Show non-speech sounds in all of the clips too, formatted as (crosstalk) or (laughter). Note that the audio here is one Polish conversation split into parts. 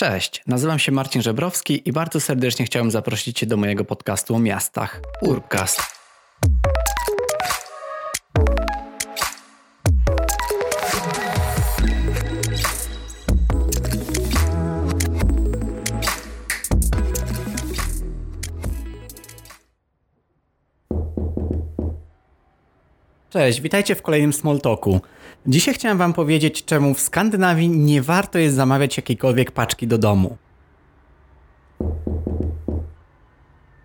Cześć, nazywam się Marcin Żebrowski i bardzo serdecznie chciałem zaprosić Cię do mojego podcastu o miastach Urcast. Cześć, witajcie w kolejnym Small Talku. Dzisiaj chciałem Wam powiedzieć, czemu w Skandynawii nie warto jest zamawiać jakiejkolwiek paczki do domu.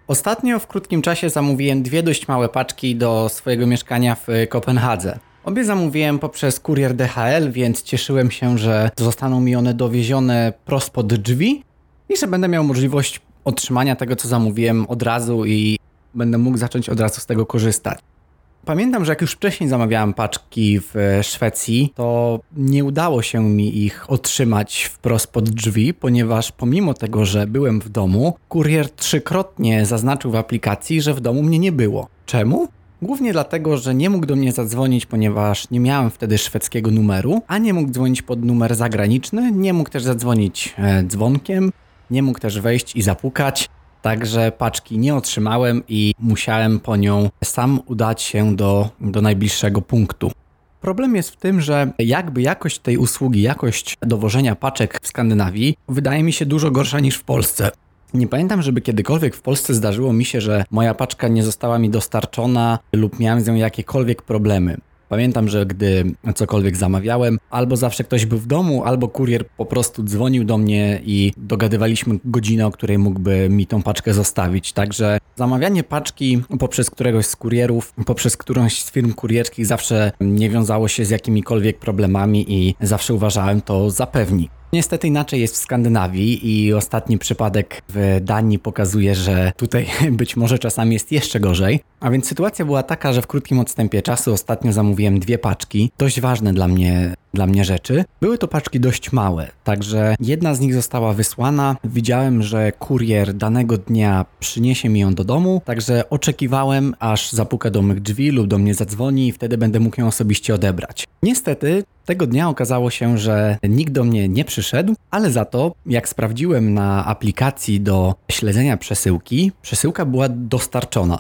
Ostatnio w krótkim czasie zamówiłem dwie dość małe paczki do swojego mieszkania w Kopenhadze. Obie zamówiłem poprzez kurier DHL, więc cieszyłem się, że zostaną mi one dowiezione prosto pod drzwi i że będę miał możliwość otrzymania tego, co zamówiłem od razu i będę mógł zacząć od razu z tego korzystać. Pamiętam, że jak już wcześniej zamawiałem paczki w Szwecji, to nie udało się mi ich otrzymać wprost pod drzwi, ponieważ pomimo tego, że byłem w domu, kurier trzykrotnie zaznaczył w aplikacji, że w domu mnie nie było. Czemu? Głównie dlatego, że nie mógł do mnie zadzwonić, ponieważ nie miałem wtedy szwedzkiego numeru, a nie mógł dzwonić pod numer zagraniczny, nie mógł też zadzwonić e, dzwonkiem, nie mógł też wejść i zapukać. Także paczki nie otrzymałem i musiałem po nią sam udać się do, do najbliższego punktu. Problem jest w tym, że jakby jakość tej usługi, jakość dowożenia paczek w Skandynawii wydaje mi się dużo gorsza niż w Polsce. Nie pamiętam, żeby kiedykolwiek w Polsce zdarzyło mi się, że moja paczka nie została mi dostarczona lub miałem z nią jakiekolwiek problemy. Pamiętam, że gdy cokolwiek zamawiałem, albo zawsze ktoś był w domu, albo kurier po prostu dzwonił do mnie i dogadywaliśmy godzinę, o której mógłby mi tą paczkę zostawić. Także zamawianie paczki poprzez któregoś z kurierów, poprzez którąś z firm kurierskich zawsze nie wiązało się z jakimikolwiek problemami i zawsze uważałem to za pewnik. Niestety inaczej jest w Skandynawii i ostatni przypadek w Danii pokazuje, że tutaj (laughs) być może czasami jest jeszcze gorzej. A więc sytuacja była taka, że w krótkim odstępie czasu ostatnio zamówiłem dwie paczki, dość ważne dla mnie, dla mnie rzeczy. Były to paczki dość małe, także jedna z nich została wysłana. Widziałem, że kurier danego dnia przyniesie mi ją do domu, także oczekiwałem, aż zapuka do mych drzwi lub do mnie zadzwoni i wtedy będę mógł ją osobiście odebrać. Niestety tego dnia okazało się, że nikt do mnie nie przyszedł, ale za to, jak sprawdziłem na aplikacji do śledzenia przesyłki, przesyłka była dostarczona.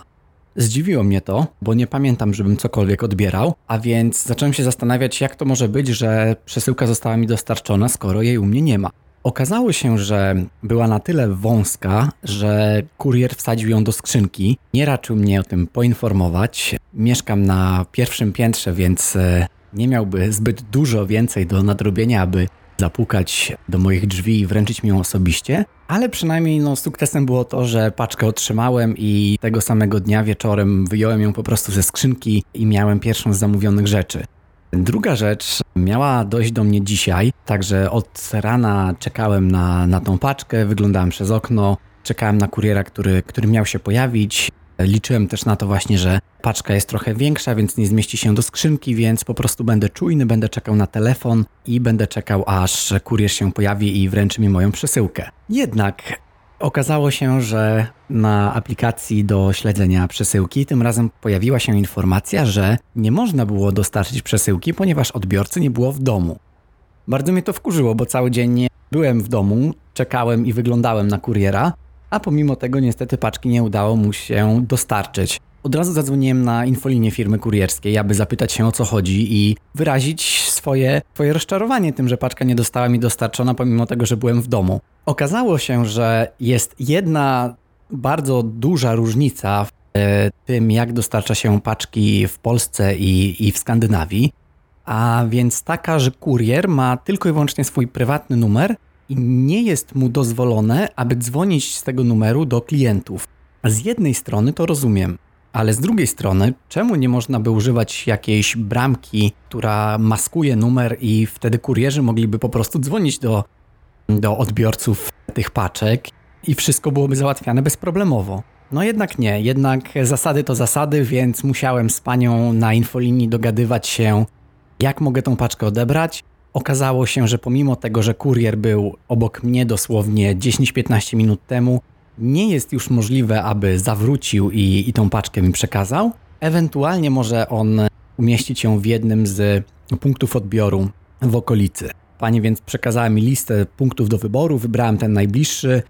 Zdziwiło mnie to, bo nie pamiętam, żebym cokolwiek odbierał, a więc zacząłem się zastanawiać, jak to może być, że przesyłka została mi dostarczona, skoro jej u mnie nie ma. Okazało się, że była na tyle wąska, że kurier wsadził ją do skrzynki. Nie raczył mnie o tym poinformować. Mieszkam na pierwszym piętrze, więc e, nie miałby zbyt dużo więcej do nadrobienia, aby zapukać do moich drzwi i wręczyć mi ją osobiście, ale przynajmniej no, sukcesem było to, że paczkę otrzymałem i tego samego dnia wieczorem wyjąłem ją po prostu ze skrzynki i miałem pierwszą z zamówionych rzeczy. Druga rzecz miała dojść do mnie dzisiaj, także od rana czekałem na, na tą paczkę, wyglądałem przez okno, czekałem na kuriera, który, który miał się pojawić. Liczyłem też na to właśnie, że paczka jest trochę większa, więc nie zmieści się do skrzynki, więc po prostu będę czujny, będę czekał na telefon i będę czekał, aż kurier się pojawi i wręczy mi moją przesyłkę. Jednak okazało się, że na aplikacji do śledzenia przesyłki tym razem pojawiła się informacja, że nie można było dostarczyć przesyłki, ponieważ odbiorcy nie było w domu. Bardzo mnie to wkurzyło, bo cały dzień byłem w domu, czekałem i wyglądałem na kuriera, a pomimo tego niestety paczki nie udało mu się dostarczyć. Od razu zadzwoniłem na infolinię firmy kurierskiej, aby zapytać się o co chodzi i wyrazić swoje, swoje rozczarowanie tym, że paczka nie dostała mi dostarczona, pomimo tego, że byłem w domu. Okazało się, że jest jedna bardzo duża różnica w e, tym, jak dostarcza się paczki w Polsce i, i w Skandynawii. A więc taka, że kurier ma tylko i wyłącznie swój prywatny numer i nie jest mu dozwolone, aby dzwonić z tego numeru do klientów. Z jednej strony to rozumiem, ale z drugiej strony, czemu nie można by używać jakiejś bramki, która maskuje numer i wtedy kurierzy mogliby po prostu dzwonić do, do odbiorców tych paczek i wszystko byłoby załatwiane bezproblemowo? No jednak nie, jednak zasady to zasady, więc musiałem z panią na infolinii dogadywać się, jak mogę tą paczkę odebrać. Okazało się, że pomimo tego, że kurier był obok mnie dosłownie 10-15 minut temu, nie jest już możliwe, aby zawrócił i, i tą paczkę mi przekazał. Ewentualnie może on umieścić ją w jednym z punktów odbioru w okolicy. Pani więc przekazała mi listę punktów do wyboru, wybrałem ten najbliższy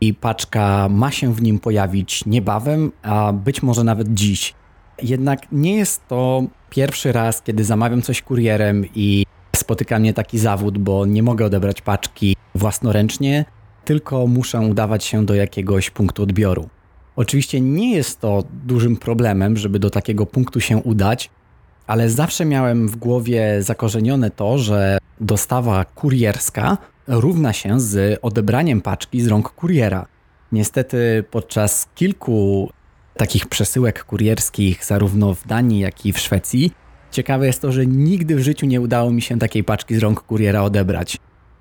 i paczka ma się w nim pojawić niebawem, a być może nawet dziś. Jednak nie jest to pierwszy raz, kiedy zamawiam coś kurierem i spotyka mnie taki zawód, bo nie mogę odebrać paczki własnoręcznie, tylko muszę udawać się do jakiegoś punktu odbioru. Oczywiście nie jest to dużym problemem, żeby do takiego punktu się udać, ale zawsze miałem w głowie zakorzenione to, że dostawa kurierska równa się z odebraniem paczki z rąk kuriera. Niestety podczas kilku takich przesyłek kurierskich, zarówno w Danii, jak i w Szwecji, ciekawe jest to, że nigdy w życiu nie udało mi się takiej paczki z rąk kuriera odebrać.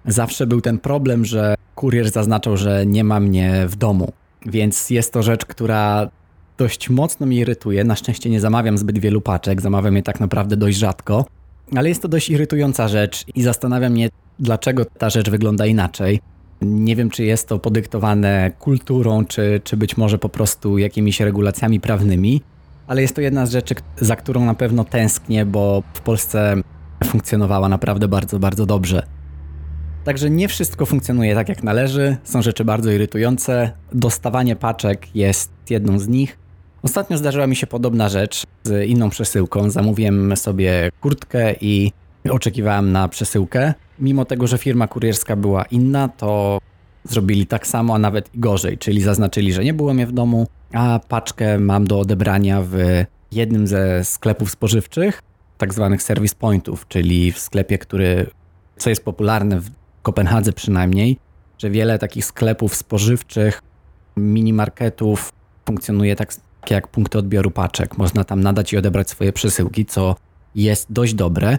Zawsze był ten problem, że kurier zaznaczał, że nie ma mnie w domu. Więc jest to rzecz, która dość mocno mnie irytuje. Na szczęście nie zamawiam zbyt wielu paczek, zamawiam je tak naprawdę dość rzadko, ale jest to dość irytująca rzecz i zastanawia mnie, dlaczego ta rzecz wygląda inaczej. Nie wiem, czy jest to podyktowane kulturą, czy, czy być może po prostu jakimiś regulacjami prawnymi, ale jest to jedna z rzeczy, za którą na pewno tęsknię, bo w Polsce funkcjonowała naprawdę bardzo, bardzo dobrze. Także nie wszystko funkcjonuje tak jak należy, są rzeczy bardzo irytujące. Dostawanie paczek jest jedną z nich. Ostatnio zdarzyła mi się podobna rzecz z inną przesyłką. Zamówiłem sobie kurtkę i oczekiwałem na przesyłkę. Mimo tego, że firma kurierska była inna, to zrobili tak samo, a nawet gorzej, czyli zaznaczyli, że nie było mnie w domu, a paczkę mam do odebrania w jednym ze sklepów spożywczych, tak zwanych service pointów, czyli w sklepie, który, co jest popularne w Kopenhadze przynajmniej, że wiele takich sklepów spożywczych, minimarketów funkcjonuje tak jak punkty odbioru paczek. Można tam nadać i odebrać swoje przesyłki, co jest dość dobre,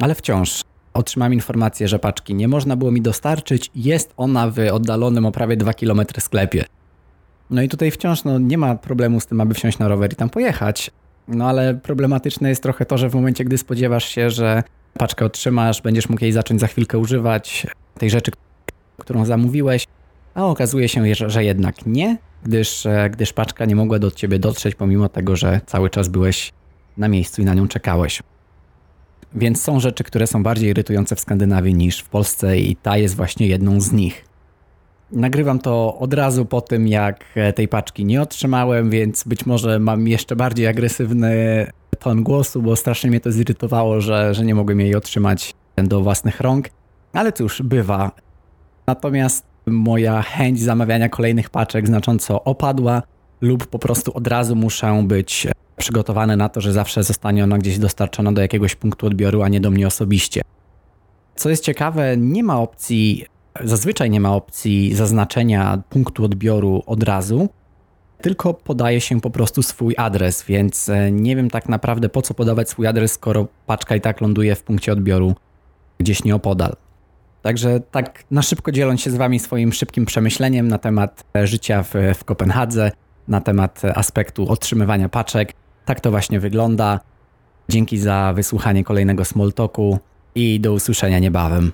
ale wciąż otrzymałem informację, że paczki nie można było mi dostarczyć. Jest ona w oddalonym o prawie 2 km sklepie. No i tutaj wciąż no, nie ma problemu z tym, aby wsiąść na rower i tam pojechać. No ale problematyczne jest trochę to, że w momencie, gdy spodziewasz się, że paczkę otrzymasz, będziesz mógł jej zacząć za chwilkę używać, tej rzeczy, którą zamówiłeś, a okazuje się, że jednak nie, gdyż, e, gdyż paczka nie mogła do ciebie dotrzeć, pomimo tego, że cały czas byłeś na miejscu i na nią czekałeś. Więc są rzeczy, które są bardziej irytujące w Skandynawii niż w Polsce, i ta jest właśnie jedną z nich. Nagrywam to od razu po tym, jak e, tej paczki nie otrzymałem, więc być może mam jeszcze bardziej agresywny ton głosu, bo strasznie mnie to zirytowało, że, że nie mogłem jej otrzymać do własnych rąk. Ale cóż, bywa. Natomiast moja chęć zamawiania kolejnych paczek znacząco opadła, lub po prostu od razu muszę być przygotowany na to, że zawsze zostanie ona gdzieś dostarczona do jakiegoś punktu odbioru, a nie do mnie osobiście. Co jest ciekawe, nie ma opcji, zazwyczaj nie ma opcji zaznaczenia punktu odbioru od razu, tylko podaje się po prostu swój adres, więc e, nie wiem tak naprawdę po co podawać swój adres, skoro paczka i tak ląduje w punkcie odbioru gdzieś nieopodal. Także tak na szybko dzieląc się z Wami swoim szybkim przemyśleniem na temat e, życia w, w Kopenhadze, na temat aspektu otrzymywania paczek. Tak to właśnie wygląda. Dzięki za wysłuchanie kolejnego Small Talku i do usłyszenia niebawem.